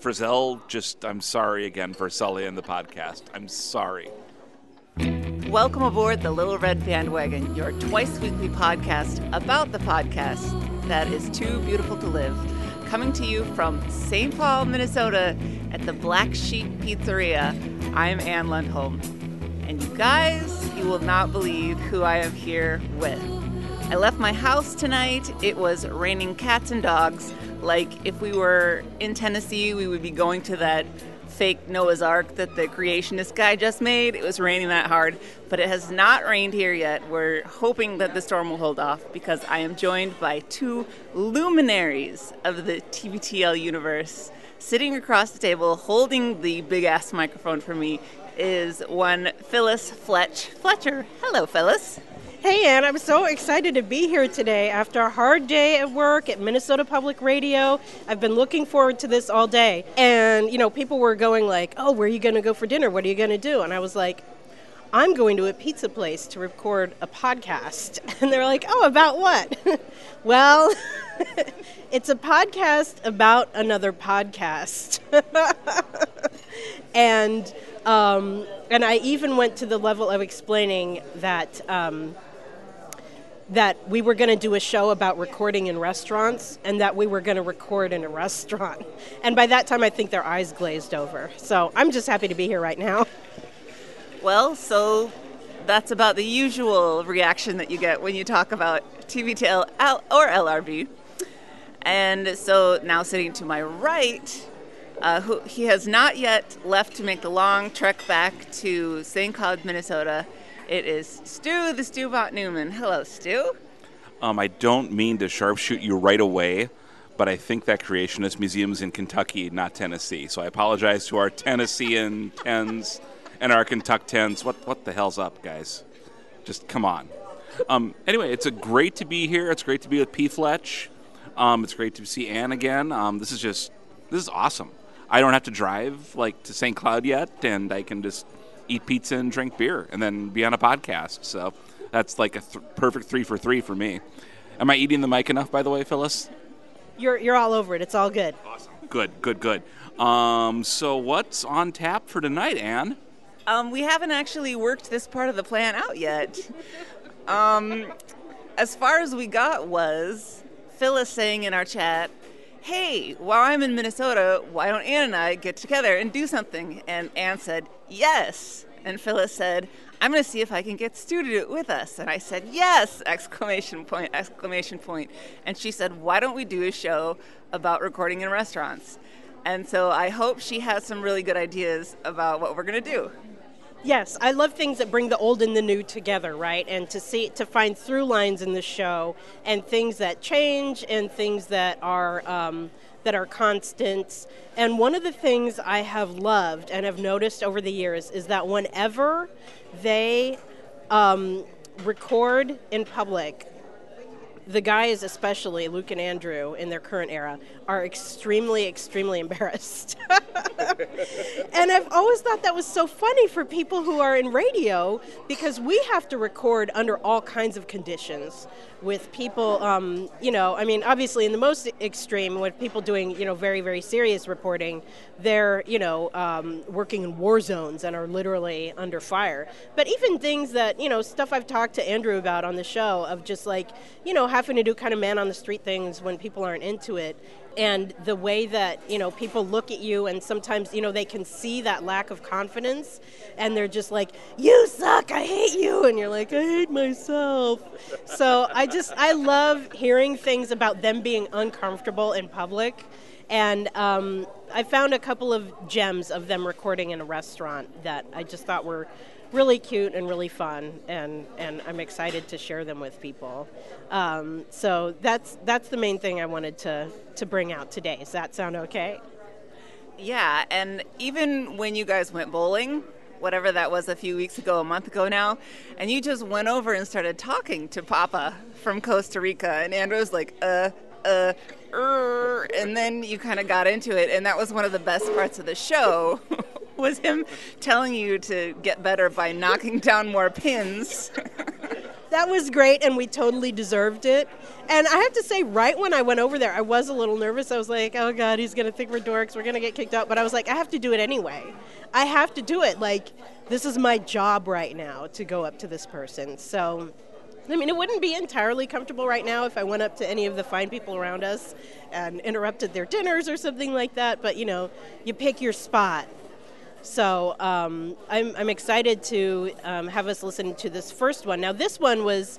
Frizzell, just I'm sorry again for Sully and the podcast. I'm sorry. Welcome aboard the Little Red Bandwagon, your twice weekly podcast about the podcast that is too beautiful to live. Coming to you from St. Paul, Minnesota at the Black Sheep Pizzeria. I'm Ann Lundholm. And you guys, you will not believe who I am here with. I left my house tonight. It was raining cats and dogs. Like if we were in Tennessee, we would be going to that fake Noah's Ark that the creationist guy just made. It was raining that hard, but it has not rained here yet. We're hoping that the storm will hold off because I am joined by two luminaries of the TBTL universe. Sitting across the table, holding the big ass microphone for me, is one Phyllis Fletch. Fletcher. Hello, Phyllis. Hey, Ann, I'm so excited to be here today after a hard day at work at Minnesota Public Radio. I've been looking forward to this all day. And, you know, people were going like, oh, where are you going to go for dinner? What are you going to do? And I was like, I'm going to a pizza place to record a podcast. And they're like, oh, about what? well, it's a podcast about another podcast. and, um, and I even went to the level of explaining that. Um, that we were going to do a show about recording in restaurants and that we were going to record in a restaurant. And by that time, I think their eyes glazed over. So I'm just happy to be here right now. Well, so that's about the usual reaction that you get when you talk about TBTL or LRB. And so now sitting to my right, uh, who, he has not yet left to make the long trek back to St. Cloud, Minnesota it is Stu, the Stewbot Newman. Hello, Stu. Um, I don't mean to sharpshoot you right away, but I think that Creationist Museum's in Kentucky, not Tennessee. So I apologize to our Tennessean tens and our Kentucktens. What what the hell's up, guys? Just come on. Um, anyway, it's a great to be here. It's great to be with P. Fletch. Um, it's great to see Anne again. Um, this is just this is awesome. I don't have to drive like to St. Cloud yet, and I can just eat pizza and drink beer and then be on a podcast. So that's like a th- perfect three for three for me. Am I eating the mic enough, by the way, Phyllis? You're, you're all over it. It's all good. Awesome. Good, good, good. Um, so what's on tap for tonight, Anne? Um, we haven't actually worked this part of the plan out yet. Um, as far as we got was Phyllis saying in our chat, hey, while I'm in Minnesota, why don't Ann and I get together and do something? And Ann said, yes. And Phyllis said, I'm going to see if I can get Stu to do it with us. And I said, yes, exclamation point, exclamation point. And she said, why don't we do a show about recording in restaurants? And so I hope she has some really good ideas about what we're going to do. Yes, I love things that bring the old and the new together, right? And to see to find through lines in the show and things that change and things that are um, that are constants. And one of the things I have loved and have noticed over the years is that whenever they um, record in public, the guys, especially Luke and Andrew in their current era, are extremely, extremely embarrassed. and I've always thought that was so funny for people who are in radio because we have to record under all kinds of conditions with people, um, you know, I mean, obviously in the most extreme, with people doing, you know, very, very serious reporting, they're, you know, um, working in war zones and are literally under fire. But even things that, you know, stuff I've talked to Andrew about on the show of just like, you know, having to do kind of man on the street things when people aren't into it. And the way that you know people look at you and sometimes you know they can see that lack of confidence and they're just like you suck i hate you. And you're like i hate myself. So i just i love hearing things about them being uncomfortable in public. And um, i found a couple of gems of them recording in a restaurant that i just thought were really cute and really fun, and, and I'm excited to share them with people. Um, so that's that's the main thing I wanted to to bring out today. Does that sound okay? Yeah, and even when you guys went bowling, whatever that was a few weeks ago, a month ago now, and you just went over and started talking to Papa from Costa Rica, and Andrew was like, uh, uh, er, and then you kind of got into it, and that was one of the best parts of the show. was him telling you to get better by knocking down more pins. that was great, and we totally deserved it. And I have to say, right when I went over there, I was a little nervous. I was like, "Oh God, he's gonna think we're dorks. We're gonna get kicked out." But I was like, "I have to do it anyway. I have to do it. Like, this is my job right now to go up to this person." So. I mean, it wouldn't be entirely comfortable right now if I went up to any of the fine people around us and interrupted their dinners or something like that. But you know, you pick your spot. So um, I'm, I'm excited to um, have us listen to this first one. Now, this one was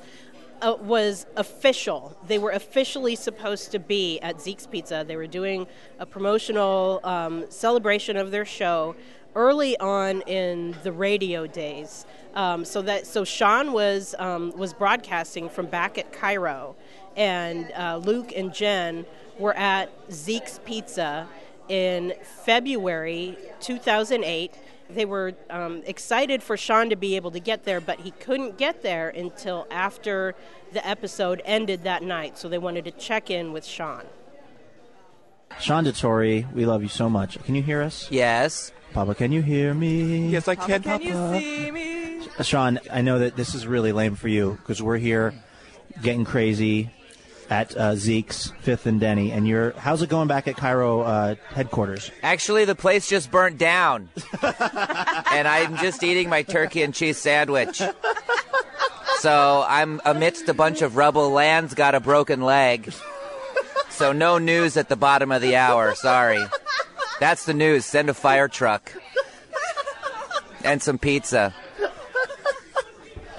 uh, was official. They were officially supposed to be at Zeke's Pizza. They were doing a promotional um, celebration of their show early on in the radio days. Um, so that so Sean was um, was broadcasting from back at KIRO, and uh, Luke and Jen were at Zeke's Pizza in February 2008. They were um, excited for Sean to be able to get there, but he couldn't get there until after the episode ended that night. So they wanted to check in with Sean. Sean Dettori, we love you so much. Can you hear us? Yes. Papa, can you hear me? Yes, I can, Can you Papa. see me? Sean, I know that this is really lame for you because we're here getting crazy at uh, Zeke's, Fifth and Denny, and you're. How's it going back at KIRO uh, headquarters? Actually, the place just burnt down. and I'm just eating my turkey and cheese sandwich. So I'm amidst a bunch of rubble. Land's got a broken leg. So no news at the bottom of the hour. Sorry. That's the news. Send a fire truck. And some pizza.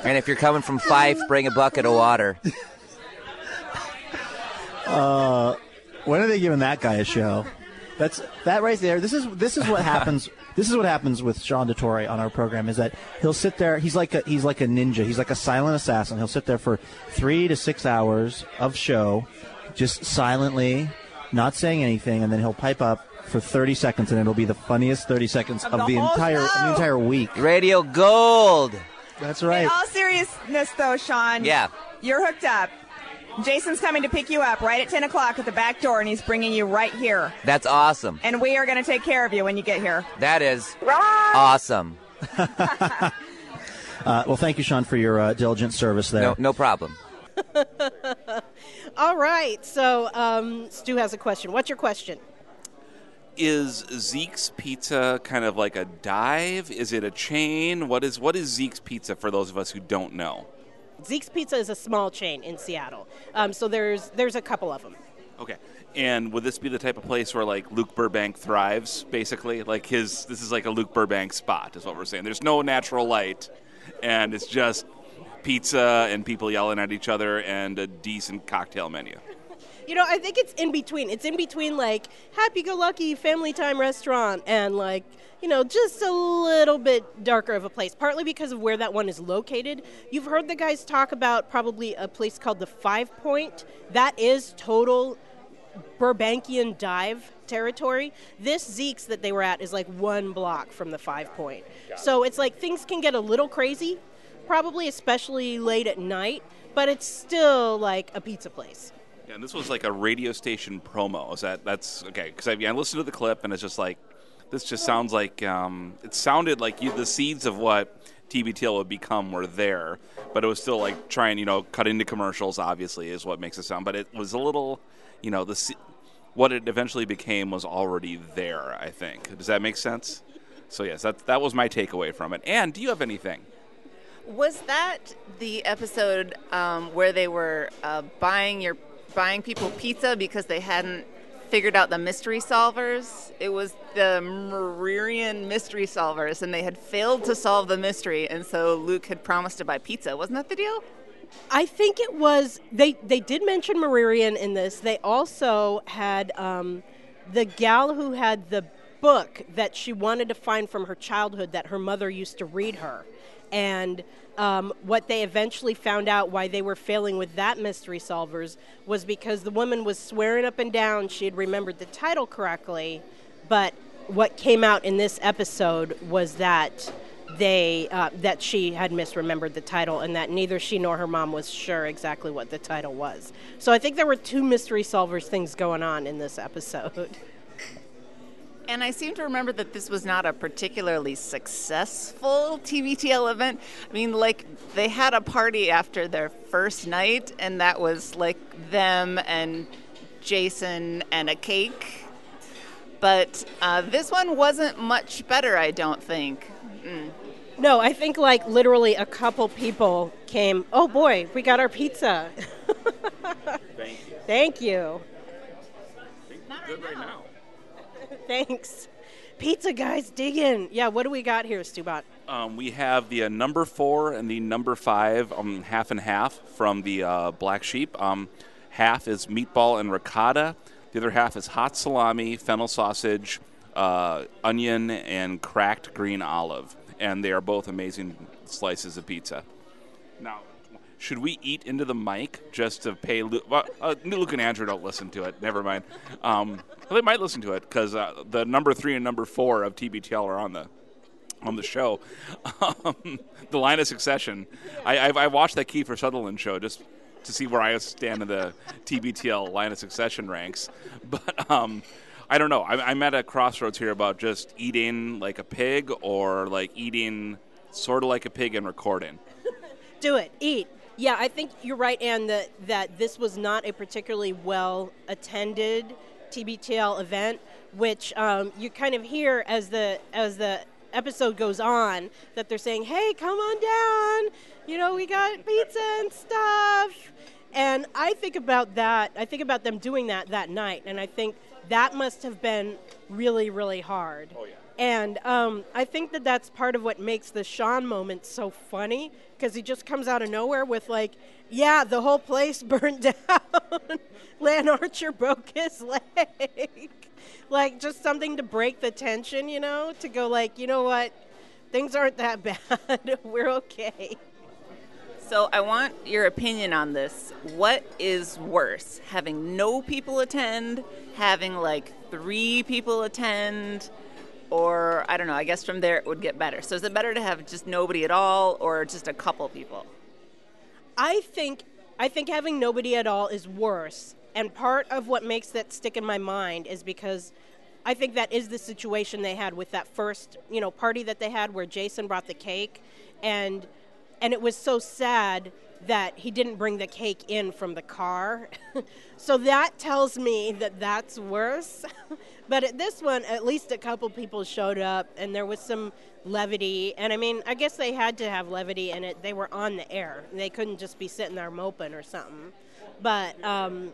And if you're coming from Fife, bring a bucket of water. Uh, when are they giving that guy a show? That's that right there. This is this is what happens. This is what happens with Sean Dettori on our program is that he'll sit there. He's like a he's like a ninja. He's like a silent assassin. He'll sit there for three to six hours of show, just silently, not saying anything, and then he'll pipe up for thirty seconds, and it'll be the funniest thirty seconds of, Of the, the entire show. the entire week. Radio Gold. That's right. In all seriousness, though, Sean. Yeah. You're hooked up. Jason's coming to pick you up right at 10 o'clock at the back door, and he's bringing you right here. That's awesome. And we are going to take care of you when you get here. That is awesome. Uh, well, thank you, Sean, for your uh, diligent service there. No, no problem. All right. So um, Stu has a question. What's your question? Is Zeke's Pizza kind of like a dive? Is it a chain? What is what is Zeke's Pizza for those of us who don't know? Zeke's Pizza is a small chain in Seattle. Um, so there's there's a couple of them. Okay. And would this be the type of place where like Luke Burbank thrives, basically? Like his this is like a Luke Burbank spot, is what we're saying. There's no natural light, and it's just pizza and people yelling at each other and a decent cocktail menu. You know, I think it's in between. It's in between like happy go lucky family time restaurant and like, you know, just a little bit darker of a place, partly because of where that one is located. You've heard the guys talk about probably a place called the Five Point. That is total Burbankian dive territory. This Zeke's that they were at is like one block from the Five Point. So it's like things can get a little crazy, probably especially late at night, but it's still like a pizza place. Yeah, and this was like a radio station promo. Is that that's okay? Because I, I listened to the clip and it's just like this just sounds like um, it sounded like you, the seeds of what TBTL would become were there, but it was still like trying you know cut into commercials. Obviously, is what makes it sound, but it was a little you know the what it eventually became was already there. I think. Does that make sense? So yes, that that was my takeaway from it. And do you have anything? Was that the episode um, where they were uh, buying your buying people pizza because they hadn't figured out the mystery solvers? It was the Maririan mystery solvers, and they had failed to solve the mystery, and so Luke had promised to buy pizza. Wasn't that the deal? I think it was they. They did mention Maririan in this. They also had um, the gal who had the book that she wanted to find from her childhood that her mother used to read her, and um, what they eventually found out why they were failing with that mystery solvers was because the woman was swearing up and down she had remembered the title correctly, but what came out in this episode was that they uh, that she had misremembered the title and that neither she nor her mom was sure exactly what the title was. So I think there were two mystery solvers things going on in this episode. And I seem to remember that this was not a particularly successful TBTL event. I mean, like, they had a party after their first night, and that was like them and Jason and a cake. But uh, this one wasn't much better, I don't think. Mm. No, I think like literally a couple people came. Oh boy, we got our pizza. Thank you. Thank you. Not Good right right now. now. Thanks. Pizza guys, dig in. Yeah, what do we got here, Stubot? Um, we have the uh, number four and the number five, um, half and half from the uh, Black Sheep. Um, half is meatball and ricotta. The other half is hot salami, fennel sausage, uh, onion, and cracked green olive. And they are both amazing slices of pizza. Now, should we eat into the mic just to pay Luke? Well, uh, Luke and Andrew don't listen to it. Never mind. Um, they might listen to it because uh, the number three and number four of TBTL are on the on the show. Um, the line of succession. I, I, I watched that Kiefer Sutherland show just to see where I stand in the TBTL line of succession ranks. But um, I don't know. I, I'm at a crossroads here about just eating like a pig or like eating sort of like a pig and recording. Do it. Eat. Yeah, I think you're right, Anne, that, that this was not a particularly well attended TBTL event, which um, you kind of hear as the as the episode goes on that they're saying, "Hey, come on down. You know, we got pizza and stuff." And I think about that. I think about them doing that that night, and I think that must have been really, really hard. Oh, yeah. And um, I think that that's part of what makes the Sean moment so funny because he just comes out of nowhere with like, "Yeah, the whole place burned down. Lan Archer broke his leg." like just something to break the tension, you know, to go like, you know what, things aren't that bad. We're okay. So I want your opinion on this. What is worse, having no people attend, having like three people attend, or I don't know, I guess from there it would get better. So is it better to have just nobody at all or just a couple people? I think I think having nobody at all is worse. And part of what makes that stick in my mind is because I think that is the situation they had with that first, you know, party that they had where Jason brought the cake and and it was so sad that he didn't bring the cake in from the car. so that tells me that that's worse. but at this one, at least a couple people showed up and there was some levity. And I mean, I guess they had to have levity in it. They were on the air. They couldn't just be sitting there moping or something. But um,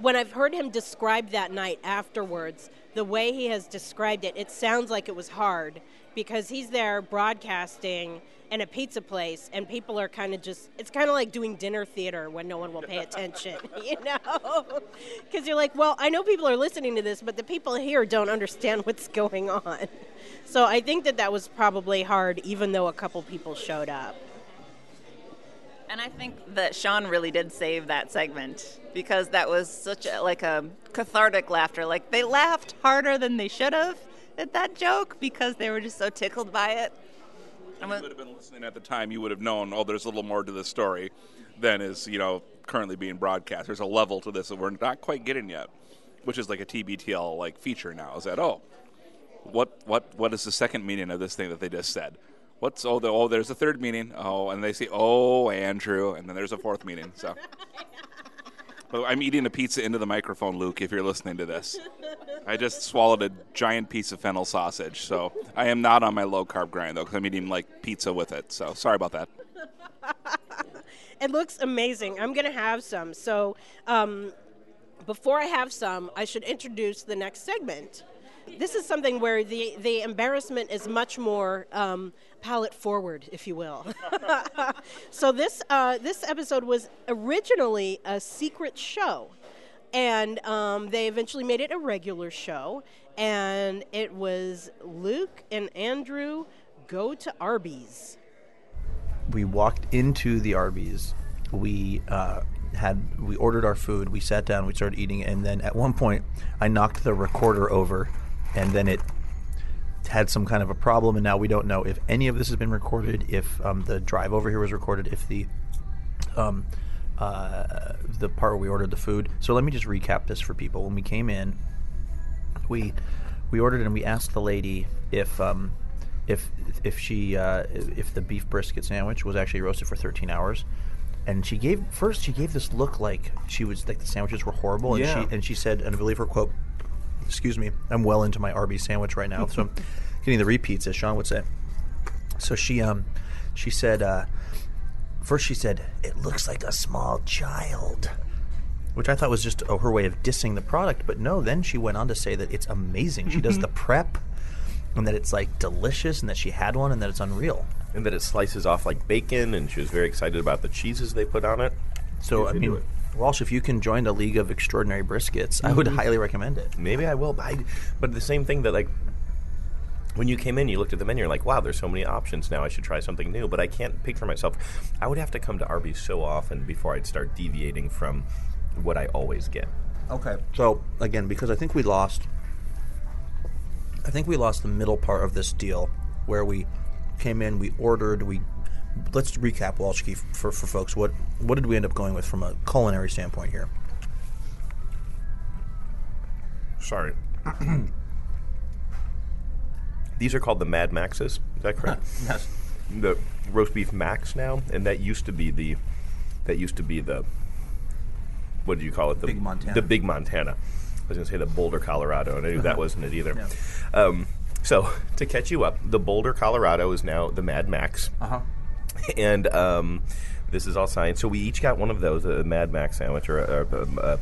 when I've heard him describe that night afterwards, the way he has described it, it sounds like it was hard because he's there broadcasting in a pizza place and people are kind of just it's kind of like doing dinner theater when no one will pay attention you know? Because you're like well i know people are listening to this but the people here don't understand what's going on. So i think that that was probably hard even though a couple people showed up. And I think that Sean really did save that segment because that was such a, like a cathartic laughter. Like they laughed harder than they should have at that joke because they were just so tickled by it. If you would have been listening at the time, you would have known, oh, there's a little more to this story than is, you know, currently being broadcast. There's a level to this that we're not quite getting yet, which is like a TBTL like feature now. Is that oh, what what what is the second meaning of this thing that they just said? What's oh the, oh there's a third meaning oh and they say oh Andrew and then there's a fourth meaning so. But I'm eating a pizza into the microphone, Luke. If you're listening to this, I just swallowed a giant piece of fennel sausage, so I am not on my low carb grind though, because I'm eating like pizza with it. So sorry about that. It looks amazing. I'm to have some. So, um, before I have some, I should introduce the next segment. This is something where the, the embarrassment is much more um, palate forward, if you will. so this uh, this episode was originally a secret show, and um, they eventually made it a regular show. And it was Luke and Andrew go to Arby's. we walked into the Arby's. We uh, had we ordered our food. We sat down. We started eating, and then at one point, I knocked the recorder over, and then it had some kind of a problem. And now we don't know if any of this has been recorded. If um, the drive over here was recorded. If the um, uh, the part where we ordered the food. So let me just recap this for people. When we came in, we we ordered and we asked the lady if um, if if she uh, if the beef brisket sandwich was actually roasted for 13 hours. And she gave first she gave this look like she was like the sandwiches were horrible and Yeah. she and she said and I believe her quote excuse me I'm well into my Arby's sandwich right now so I'm getting the repeats as Sean would say so she um she said uh, first she said it looks like a small child which I thought was just uh, her way of dissing the product. But no, then she went on to say that it's amazing. She does the prep, and that it's like delicious, and that she had one, and that it's unreal. and that it slices off like bacon, and she was very excited about the cheeses they put on it. So I mean. Walsh, if you can join the League of Extraordinary Briskets, I would highly recommend it. Maybe I will, but, I, but the same thing that like when you came in, you looked at the menu, you're like, wow, there's so many options now. I should try something new. But I can't picture myself. I would have to come to Arby's so often before I'd start deviating from what I always get. Okay. So again, because I think we lost, I think we lost the middle part of this deal, where we came in, we ordered, we. Let's recap Walshke for for folks. What what did we end up going with from a culinary standpoint here? Sorry. These are called the Mad Maxes. Is that correct? Yes. the roast beef max now, and that used to be the that used to be the what do you call it? The Big Montana. The big Montana. I was going to say the Boulder, Colorado, and I knew that wasn't it either. Um, so to catch you up, the Boulder, Colorado is now the Mad Max, Uh huh. and um, this is all science. So we each got one of those, a Mad Max sandwich or a, a, a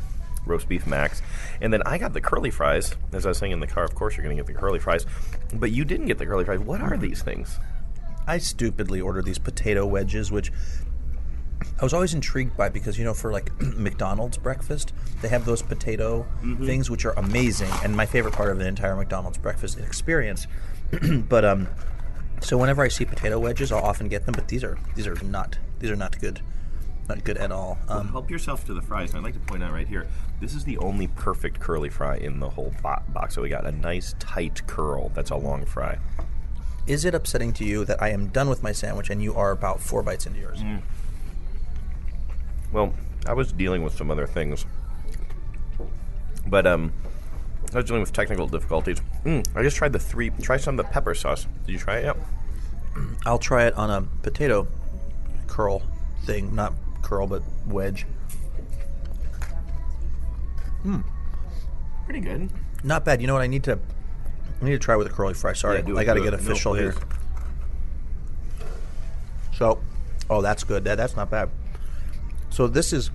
roast beef max, and then I got the curly fries. As I was saying in the car, of course you're going to get the curly fries, but you didn't get the curly fries. What are these things? I stupidly ordered these potato wedges, which I was always intrigued by because you know for like McDonald's breakfast they have those potato things which are amazing and my favorite part of the entire McDonald's breakfast experience. but um, so whenever I see potato wedges, I'll often get them. But these are these are not these are not good, not good at all. Um, help yourself to the fries. And I'd like to point out right here, this is the only perfect curly fry in the whole bo- box. So we got a nice tight curl. That's a long fry. is it upsetting to you that I am done with my sandwich and you are about four bites into yours? Well, I was dealing with some other things, but um, I was dealing with technical difficulties. Mm, I just tried the three. Try some of the pepper sauce. Did you try it Yep. I'll try it on a potato curl thing, not curl but wedge. Hmm. Pretty good. Not bad. You know what? I need to. I need to try with a curly fry. Sorry, Yeah, I got to get it. No, official here. So, oh, that's good. That that's not bad. So this is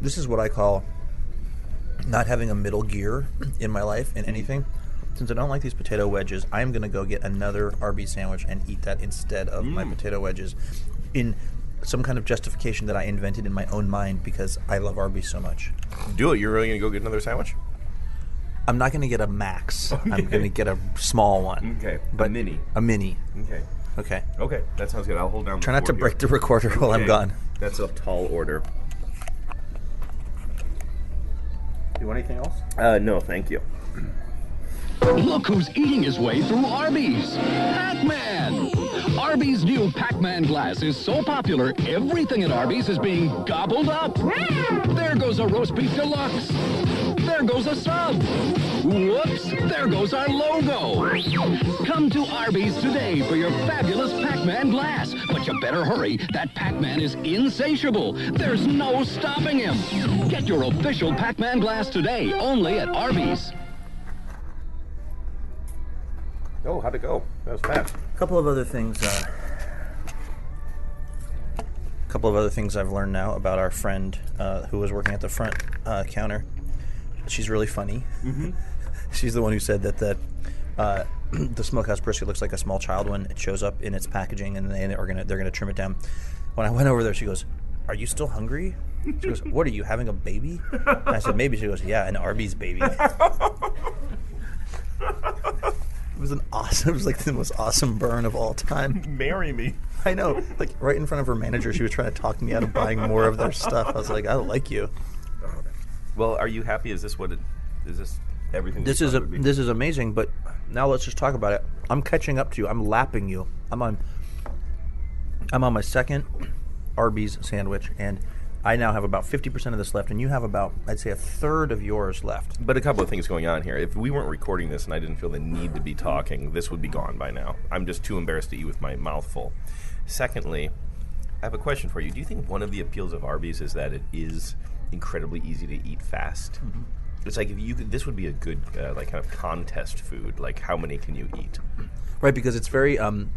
this is what I call not having a middle gear in my life in anything. Since I don't like these potato wedges, I'm going to go get another RB sandwich and eat that instead of my potato wedges, in some kind of justification that I invented in my own mind because I love Arby's so much. Do it. You're really gonna go get another sandwich? I'm not going to get a max. I'm going to get a small one. Okay, a but mini. A mini. Okay. Okay. Okay, that sounds good. I'll hold down. Try the not to fort break the here. recorder while I'm gone. That's a tall order. Do you want anything else? Uh, no, thank you. Look who's eating his way through Arby's. Pac-Man! Arby's new Pac-Man glass is so popular, everything at Arby's is being gobbled up. There goes a roast beef deluxe. There goes a sub. Whoops, there goes our logo. Come to Arby's today for your fabulous Pac-Man glass. But you better hurry, that Pac-Man is insatiable. There's no stopping him. Get your official Pac-Man glass today, only at Arby's. Oh, how'd it go? That was fast. A couple of other things. Uh, a couple of other things I've learned now about our friend uh, who was working at the front uh, counter. She's really funny. Mm-hmm. She's the one who said that that uh, the smokehouse brisket looks like a small child when it shows up in its packaging, and they are gonna they're gonna trim it down. When I went over there, she goes, "Are you still hungry?" She goes, "What are you having a baby?" And I said, "Maybe." She goes, "Yeah, an Arby's baby." It was an awesome. It was like the most awesome burn of all time. Marry me. I know, like right in front of her manager, she was trying to talk me out of buying more of their stuff. I was like, I don't like you. Well, are you happy? Is this what it? Is this everything? This is thought a, it would be? this is amazing. But now let's just talk about it. I'm catching up to you. I'm lapping you. I'm on. I'm on my second Arby's sandwich, and I now have about 50% of this left, and you have about, I'd say, a third of yours left. But a couple of things going on here. If we weren't recording this and I didn't feel the need to be talking, this would be gone by now. I'm just too embarrassed to eat with my mouth full. Secondly, I have a question for you. Do you think one of the appeals of Arby's is that it is incredibly easy to eat fast? It's like if you could, this would be a good uh, like kind of contest food. Like how many can you eat? Right, because it's very, um,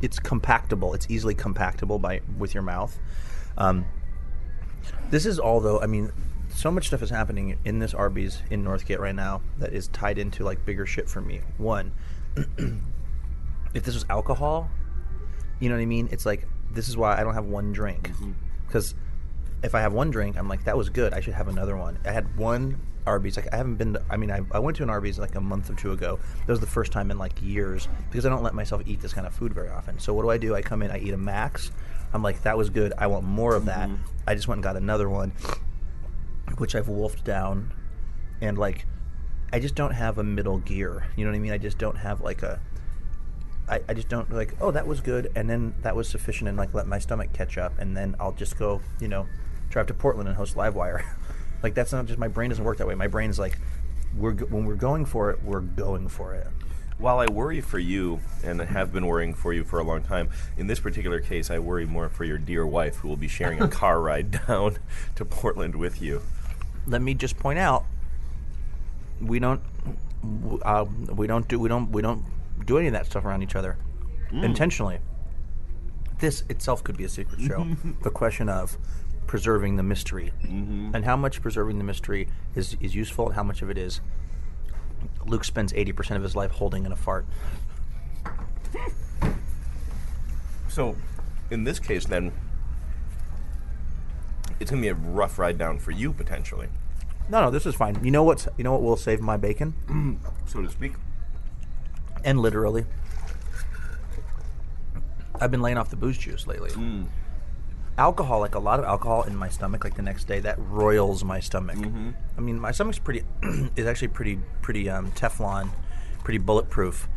it's compactable. It's easily compactable by with your mouth. Um, this is all though. I mean, so much stuff is happening in this Arby's in Northgate right now that is tied into like bigger shit for me. One, if this was alcohol, you know what I mean? It's like this is why I don't have one drink mm-hmm. because if I have one drink, I'm like that was good. I should have another one. I had one Arby's. Like I haven't been. To, I mean, I, I went to an Arby's like a month or two ago. That was the first time in like years because I don't let myself eat this kind of food very often. So what do I do? I come in, I eat a max. I'm like that was good. I want more of that. Mm-hmm. I just went and got another one, which I've wolfed down, and like I just don't have a middle gear. You know what I mean? I just don't have like a. I, I just don't like. Oh, that was good, and then that was sufficient, and like let my stomach catch up, and then I'll just go. You know, drive to Portland and host Livewire. like that's not just my brain doesn't work that way. My brain's like, we're when we're going for it, we're going for it. While I worry for you and have been worrying for you for a long time, in this particular case, I worry more for your dear wife who will be sharing a car ride down to Portland with you. Let me just point out, we don't, uh, we don't do, we don't, we don't do any of that stuff around each other intentionally. This itself could be a secret show. the question of preserving the mystery and how much preserving the mystery is, is useful and how much of it is Luke spends 80% of his life holding in a fart. So, in this case, then, it's going to be a rough ride down for you potentially, No, no, this is fine. You know what's you know what will save my bacon? so to speak. and literally. I've been laying off the booze juice lately. Mm. Alcohol, like a lot of alcohol in my stomach, like the next day, that roils my stomach. I mean, my stomach's pretty is actually pretty pretty um, Teflon, pretty bulletproof.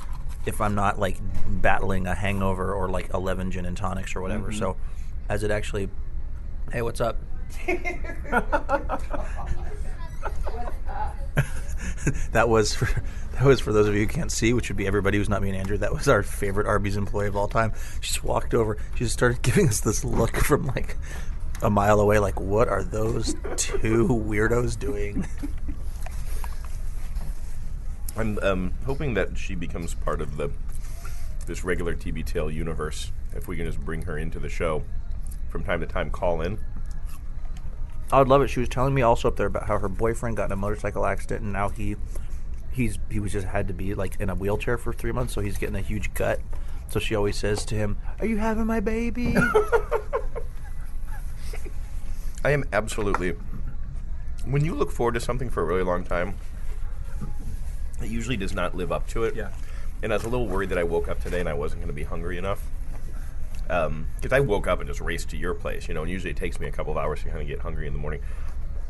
If I'm not like battling a hangover or like eleven gin and tonics or whatever, so as it actually, hey, what's up? that was for that was for those of you who can't see, which would be everybody who's not me and Andrew. That was our favorite Arby's employee of all time. She just walked over. She just started giving us this look from like a mile away, like, "What are those two weirdos doing?" I'm um, hoping that she becomes part of the this regular TBTL universe. If we can just bring her into the show from time to time, call in. I would love it. She was telling me also up there about how her boyfriend got in a motorcycle accident, and now he he's he was just had to be like in a wheelchair for three months, so he's getting a huge gut. So she always says to him, "Are you having my baby?" I am absolutely. When you look forward to something for a really long time, it usually does not live up to it. Yeah. And I was a little worried that I woke up today and I wasn't going to be hungry enough. Um, because I woke up and just raced to your place, you know, and usually it takes me a couple of hours to kind of get hungry in the morning.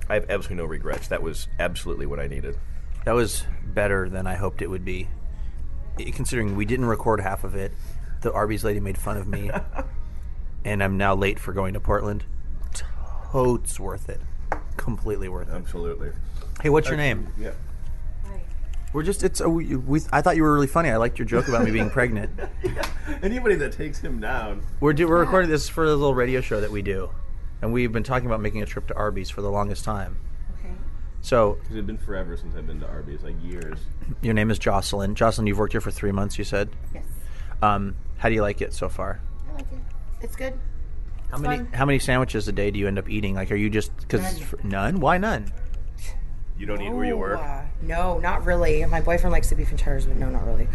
I have absolutely no regrets. That was absolutely what I needed. That was better than I hoped it would be. I- Considering we didn't record half of it, the Arby's lady made fun of me, and I'm now late for going to Portland. Totes worth it. Completely worth it. Absolutely. Hey, what's your name? Yeah. We're just it's a, we, we I thought you were really funny. I liked your joke about me being pregnant. Anybody that takes him down. We're do, we're recording this for a little radio show that we do, and we've been talking about making a trip to Arby's for the longest time. Okay. So Because it's been forever since I've been to Arby's, like years. your name is Jocelyn. Jocelyn, you've worked here for three months. You said. Yes. Um, how do you like it so far? I like it. It's good. How It's many fun. how many sandwiches a day do you end up eating? Like, are you just because None. none? Why none? You don't eat where you work? uh, no, not really. My boyfriend likes the beef and cheddars, but no, not really.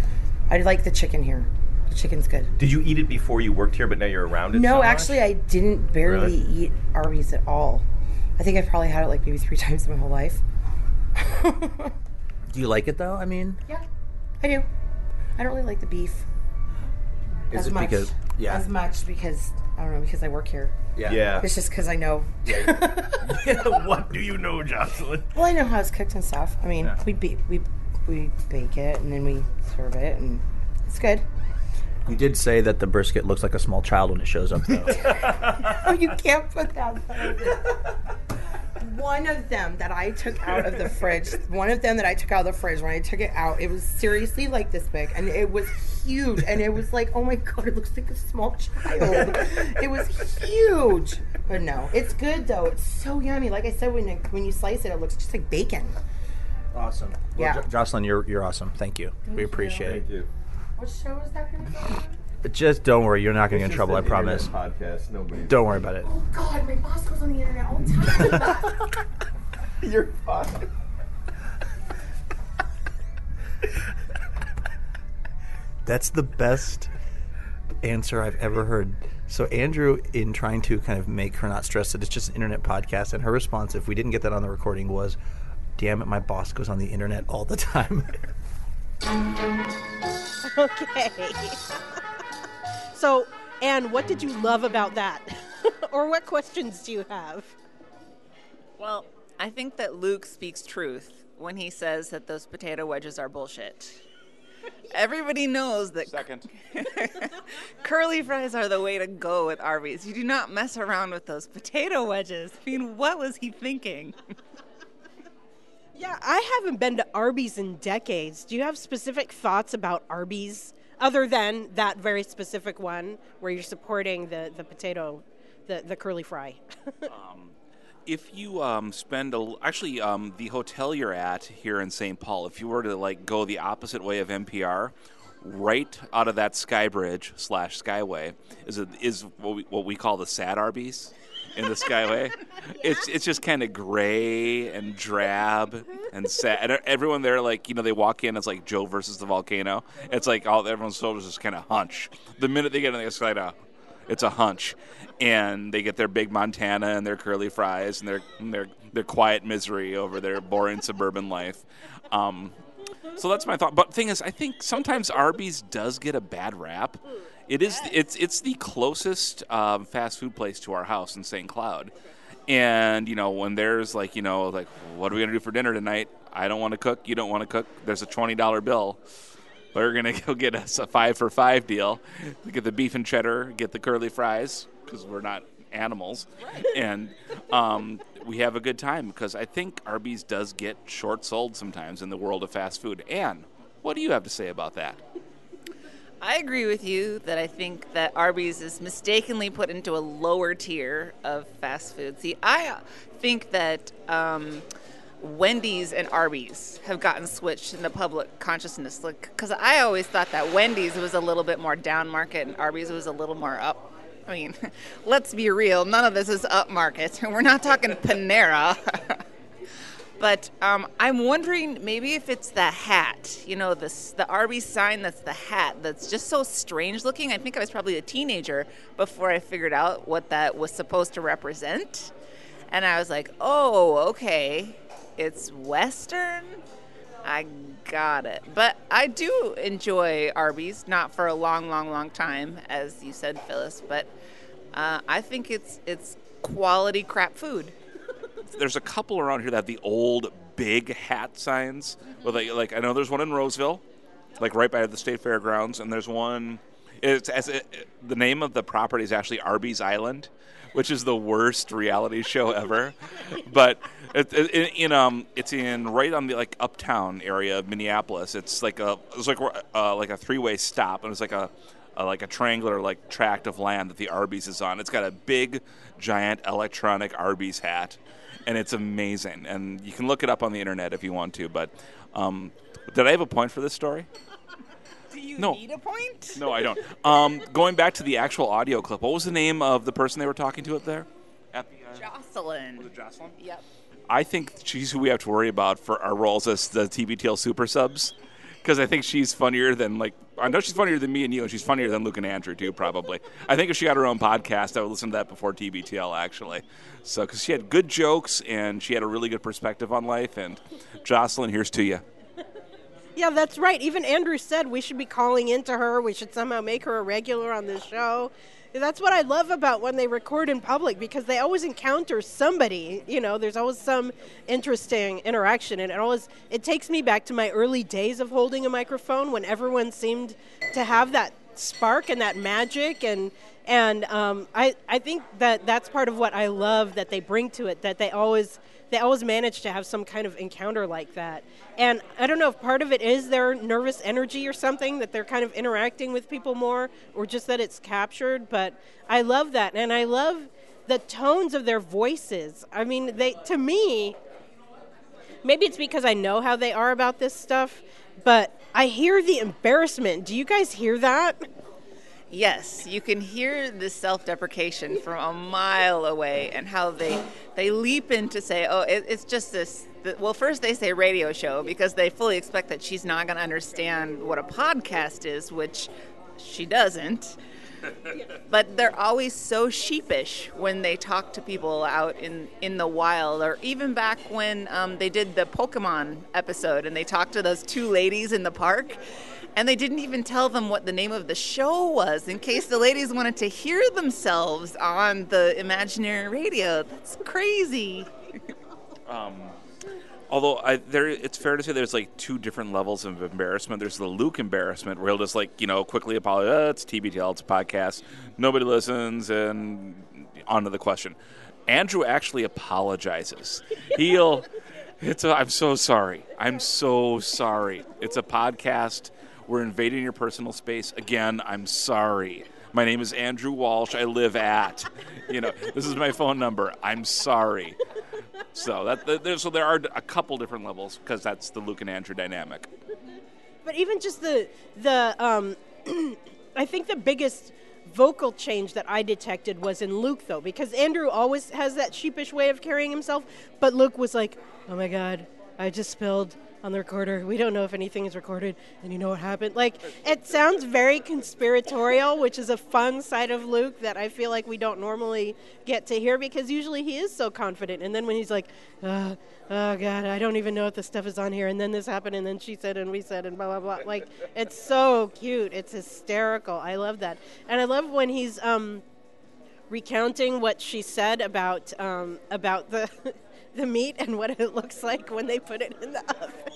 I like the chicken here. The chicken's good. Did you eat it before you worked here, but now you're around it? so No, much? actually, I didn't barely Really? eat Arby's at all. I think I've probably had it like maybe three times in my whole life. Do you like it though? I mean, Yeah, I do. I don't really like the beef is as it much. because yeah As much because I don't know because I work here. yeah Yeah. It's just because I know. what do you know, Jocelyn? Well, I know how it's cooked and stuff. I mean, we be- we we bake it and then we serve it, and it's good. You did say that the brisket looks like a small child when it shows up, though. oh, you can't put that. One of them that I took out of the fridge, one of them that I took out of the fridge, when I took it out, it was seriously like this big, and it was huge, and it was like, oh my god, it looks like a small child. it was huge, but no, it's good though. It's so yummy. Like I said, when it, when you slice it, it looks just like bacon. awesome. Yeah. Well, Jo- Jocelyn, you're you're awesome. Thank you. we appreciate it. Thank you. What show is that going to be? But just don't worry, you're not going to get in trouble. I promise. Podcast. Nobody. Don't worry about it. Oh God, my boss goes on the internet all the time. You're fine. That's the best answer I've ever heard. So Andrew, in trying to kind of make her not stress that it's just an internet podcast, and her response, if we didn't get that on the recording, was, "Damn it, my boss goes on the internet all the time." okay. so, Anne, what did you love about that? or what questions do you have? Well, I think that Luke speaks truth when he says that those potato wedges are bullshit. Everybody knows that Second. curly fries are the way to go with Arby's. You do not mess around with those potato wedges. I mean, what was he thinking? Yeah, I haven't been to Arby's in decades. Do you have specific thoughts about Arby's other than that very specific one where you're supporting the, the potato, the, the curly fry? Um, if you um, spend a, actually um, the hotel you're at here in St. Paul, if you were to like go the opposite way of NPR, right out of that skybridge slash skyway is a, is what we, what we call the sad Arby's in the skyway. It's it's just kind of gray and drab and sad. And everyone there, like you know, they walk in. It's like Joe versus the volcano. It's like all everyone's shoulders just kind of hunch. The minute they get in the escalator, it's a hunch, and they get their big Montana and their curly fries and their their their quiet misery over their boring suburban life. Um, so that's my thought. But thing is, I think sometimes Arby's does get a bad rap. It is it's it's the closest um, fast food place to our house in St. Cloud. And you know when there's like you know like what are we gonna do for dinner tonight? I don't want to cook. You don't want to cook. There's a twenty dollar bill. We're gonna go get us a five for five deal. Get the beef and cheddar. Get the curly fries because we're not animals, and um, we have a good time because I think Arby's does get short sold sometimes in the world of fast food. Anne, what do you have to say about that? I agree with you that I think that Arby's is mistakenly put into a lower tier of fast food. See, I think that um, Wendy's and Arby's have gotten switched in the public consciousness. Like, because I always thought that Wendy's was a little bit more down market and Arby's was a little more up. I mean, let's be real. None of this is up market. We're not talking Panera. But um, I'm wondering maybe if it's the hat, you know, this the Arby's sign that's the hat that's just so strange looking. I think I was probably a teenager before I figured out what that was supposed to represent. And I was like, oh, okay, it's Western. I got it. But I do enjoy Arby's, not for a long, long, long time, as you said, Phyllis. But uh, I think it's it's quality crap food. There's a couple around here that have the old big hat signs. With like, like I know there's one in Roseville, like right by the state fairgrounds, and there's one. It's as it, the name of the property is actually Arby's Island, which is the worst reality show ever. but it, it, in, um, it's in right on the like uptown area of Minneapolis. It's like a it's like uh, like a three way stop, and it's like a uh, like a triangular like tract of land that the Arby's is on. It's got a big, giant electronic Arby's hat, and it's amazing. And you can look it up on the internet if you want to. But um, did I have a point for this story? No. need a point? No, I don't. Um, going back to the actual audio clip, what was the name of the person they were talking to up there? At the, uh, Jocelyn. Was it Jocelyn? Yep. I think she's who we have to worry about for our roles as the TBTL super subs. Because I think she's funnier than like I know she's funnier than me and you, and she's funnier than Luke and Andrew too, probably. I think if she had her own podcast, I would listen to that before TBTL actually. So because she had good jokes and she had a really good perspective on life. And Jocelyn, here's to you. Yeah, that's right. Even Andrew said we should be calling into her. We should somehow make her a regular on this show. That's what I love about when they record in public because they always encounter somebody. You know, there's always some interesting interaction, and it always it takes me back to my early days of holding a microphone when everyone seemed to have that spark and that magic and and um, I I think that that's part of what I love that they bring to it that they always they always manage to have some kind of encounter like that. And I don't know if part of it is their nervous energy or something that they're kind of interacting with people more or just that it's captured, but I love that and I love the tones of their voices. I mean, they to me maybe it's because I know how they are about this stuff, but I hear the embarrassment. Do you guys hear that? Yes, you can hear the self-deprecation from a mile away, and how they they leap in to say, "Oh, it, it's just this." th- Well, first they say radio show because they fully expect that she's not going to understand what a podcast is, which she doesn't. But they're always so sheepish when they talk to people out in, in the wild, or even back when um, they did the Pokemon episode and they talked to those two ladies in the park, and they didn't even tell them what the name of the show was in case the ladies wanted to hear themselves on the imaginary radio. That's crazy. Um, although I, there, it's fair to say there's like two different levels of embarrassment. There's the Luke embarrassment, where he'll just like you know quickly apologize. Oh, it's TBTL, it's a podcast, nobody listens, and on to the question. Andrew actually apologizes. He'll. It's. A, I'm so sorry. I'm so sorry. It's a podcast. We're invading your personal space again. I'm sorry. My name is Andrew Walsh. I live at. You know, this is my phone number. I'm sorry. So that there, so there are a couple different levels because that's the Luke and Andrew dynamic. But even just the the um, I think the biggest vocal change that I detected was in Luke though, because Andrew always has that sheepish way of carrying himself, but Luke was like, "Oh my God, I just spilled." On the recorder, we don't know if anything is recorded, and you know what happened. Like it sounds very conspiratorial, which is a fun side of Luke that I feel like we don't normally get to hear because usually he is so confident. And then when he's like, uh, "Oh God, I don't even know if this stuff is on here," and then this happened, and then she said, and we said, and blah blah blah. Like it's so cute. It's hysterical. I love that, and I love when he's um, recounting what she said about um, about the the meat and what it looks like when they put it in the oven.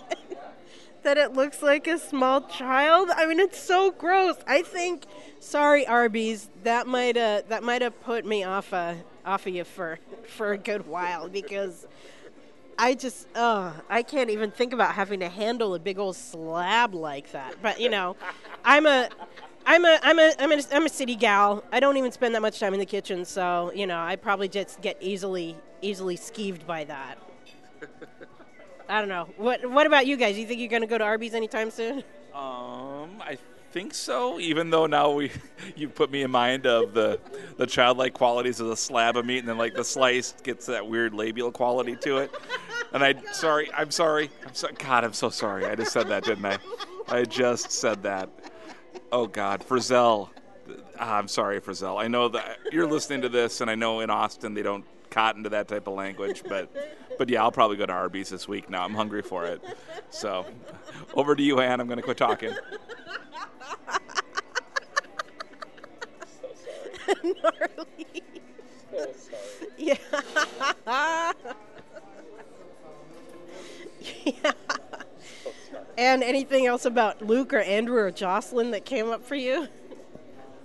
That it looks like a small child. I mean, it's so gross. I think, sorry Arby's, that might uh, that might have put me off uh, off of you for for a good while because. I just, uh, I can't even think about having to handle a big old slab like that. But you know, I'm a, I'm a, I'm a, I'm a, I'm a city gal. I don't even spend that much time in the kitchen, so you know, I probably just get easily, easily skeeved by that. I don't know. What, what about you guys? Do you think you're gonna go to Arby's anytime soon? Um, I think so. Even though now we, you put me in mind of the the childlike qualities of the slab of meat, and then like the slice gets that weird labial quality to it. And I, sorry, I'm sorry. I'm so, God, I'm so sorry. I just said that, didn't I? I just said that. Oh God, Frizzell. Ah, I'm sorry, Frizzell. I know that you're listening to this, and I know in Austin they don't cotton to that type of language, but but yeah, I'll probably go to Arby's this week now. I'm hungry for it. So, over to you, Ann. I'm going to quit talking. Gnarly. Yeah. yeah. And anything else about Luke or Andrew or Jocelyn that came up for you?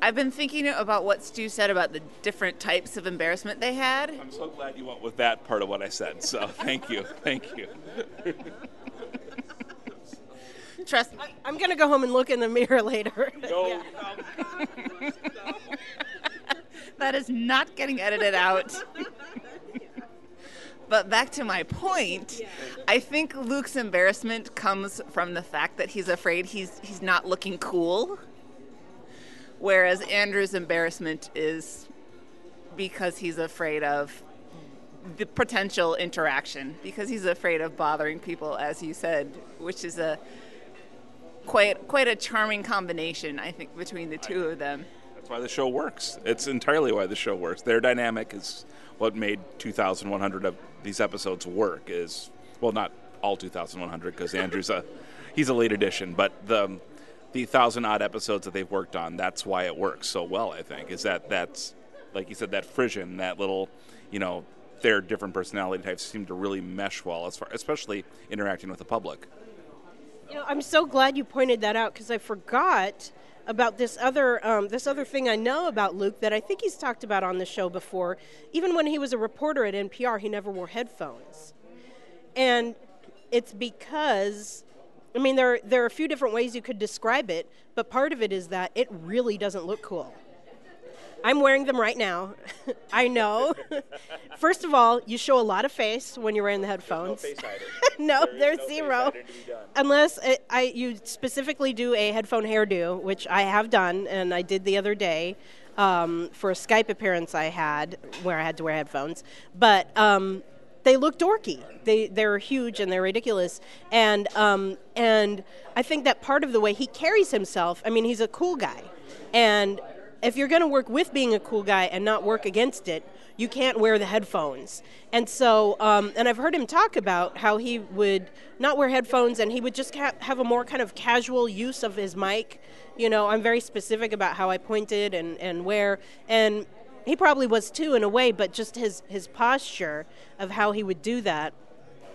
I've been thinking about what Stu said about the different types of embarrassment they had. I'm so glad you went with that part of what I said. So, thank you. Thank you. Trust me. I'm gonna go home and look in the mirror later. No. that is not getting edited out. but back to my point, I think Luke's embarrassment comes from the fact that he's afraid he's he's not looking cool. Whereas Andrew's embarrassment is because he's afraid of the potential interaction, because he's afraid of bothering people, as you said, which is a quite quite a charming combination, I think, between the two of them. That's why the show works. It's entirely why the show works. Their dynamic is what made 2,100 of these episodes work. Is well, not all 2,100 because Andrew's a he's a late addition, but the the thousand odd episodes that they've worked on. That's why it works so well. I think is that that's like you said that frisson, that little you know their different personality types seem to really mesh well as far, especially interacting with the public. You know, I'm so glad you pointed that out because I forgot about this other um, this other thing I know about Luke that I think he's talked about on the show before. Even when he was a reporter at NPR, he never wore headphones, and it's because I mean there there are a few different ways you could describe it, but part of it is that it really doesn't look cool. I'm wearing them right now. I know. First of all, you show a lot of face when you're wearing the headphones. no, there's zero. Unless it, I you specifically do a headphone hairdo, which I have done, and I did the other day um, for a Skype appearance I had where I had to wear headphones. But um, they look dorky. They they're huge and they're ridiculous. And um, and I think that part of the way he carries himself. I mean, he's a cool guy, and if you're going to work with being a cool guy and not work against it, you can't wear the headphones. And so, um, and I've heard him talk about how he would not wear headphones and he would just ha- have a more kind of casual use of his mic. You know, I'm very specific about how I pointed and, and where. And he probably was too in a way, but just his, his posture of how he would do that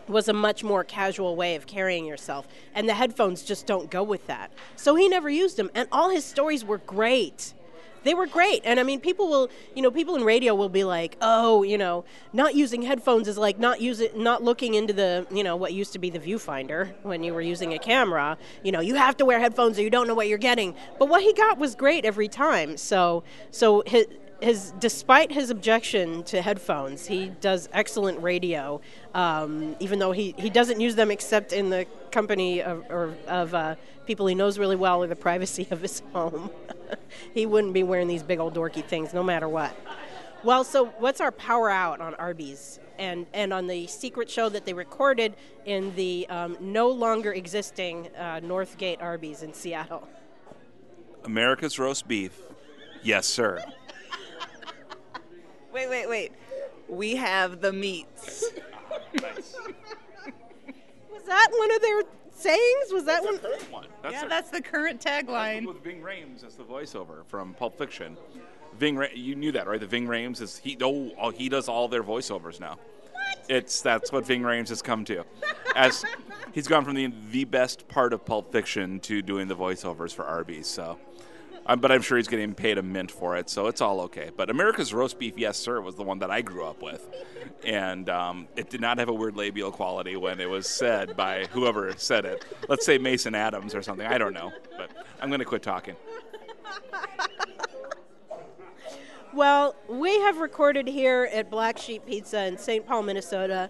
was a much more casual way of carrying yourself. And the headphones just don't go with that. So he never used them. And all his stories were great they were great. And I mean, people will, you know, people in radio will be like, oh, you know, not using headphones is like not using, not looking into the, you know, what used to be the viewfinder when you were using a camera. You know, you have to wear headphones or you don't know what you're getting. But what he got was great every time. So, so his, his despite his objection to headphones, he does excellent radio. Um, even though he, he doesn't use them except in the company of, or, of uh, people he knows really well or the privacy of his home. he wouldn't be wearing these big old dorky things no matter what. Well, so what's our power out on Arby's? And, and on the secret show that they recorded in the um, no longer existing uh, Northgate Arby's in Seattle. America's roast beef. Yes, sir. Wait, wait, wait. We have the meats. nice. Was that one of their sayings? Was that one? current one. That's yeah, a- that's the current tagline. with Ving Rhames as the voiceover from Pulp Fiction. Ving, Ra- you knew that, right? The Ving Rhames is he? Oh, oh, he does all their voiceovers now. It's that's what Ving Rhames has come to, as he's gone from the the best part of Pulp Fiction to doing the voiceovers for Arby's. So, um, but I'm sure he's getting paid a mint for it, so it's all okay. But America's roast beef, yes sir, was the one that I grew up with, and um, it did not have a weird labial quality when it was said by whoever said it. Let's say Mason Adams or something. I don't know, but I'm going to quit talking. Well, we have recorded here at Black Sheep Pizza in St. Paul, Minnesota.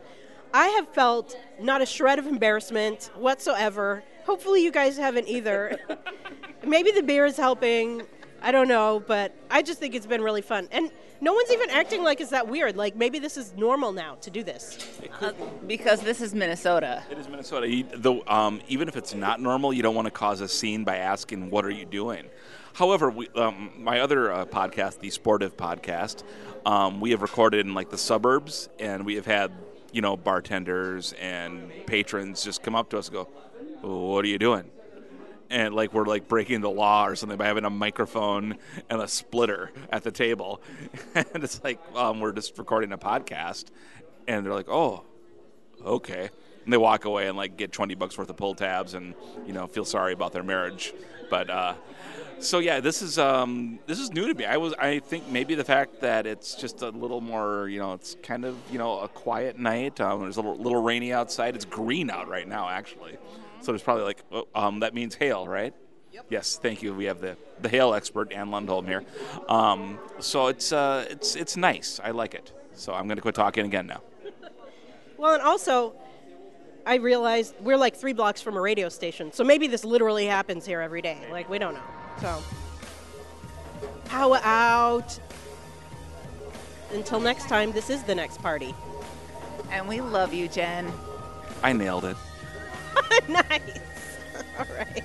I have felt not a shred of embarrassment whatsoever. Hopefully, you guys haven't either. Maybe the beer is helping. I don't know, but I just think it's been really fun. And no one's even acting like it's that weird. Like maybe this is normal now to do this. Uh, because this is Minnesota. It is Minnesota. You, the, um, even if it's not normal, you don't want to cause a scene by asking, "What are you doing?" However, we, um, my other uh, podcast, the Sportive Podcast, um, we have recorded in like the suburbs, and we have had you know bartenders and patrons just come up to us and go, "What are you doing?" And like we're like breaking the law or something by having a microphone and a splitter at the table, and it's like um, we're just recording a podcast, and they're like, "Oh, okay." And they walk away and like get twenty bucks worth of pull tabs and you know feel sorry about their marriage, but. uh so yeah, this is um, this is new to me. I was I think maybe the fact that it's just a little more you know it's kind of you know a quiet night. Um, a little, little rainy outside. It's green out right now actually, so there's probably like oh, um, that means hail, right? Yes, thank you. We have the, the hail expert Ann Lundholm here. Um, so it's uh, it's it's nice. I like it. So I'm going to quit talking again now. Well, and also, I realized we're like three blocks from a radio station, so maybe this literally happens here every day. Like we don't know. So, power out. Until next time, this is the next party. And we love you, Jen. I nailed it. nice. All right.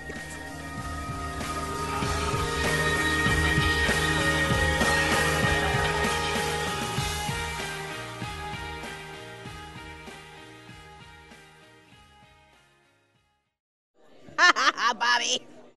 Bobby.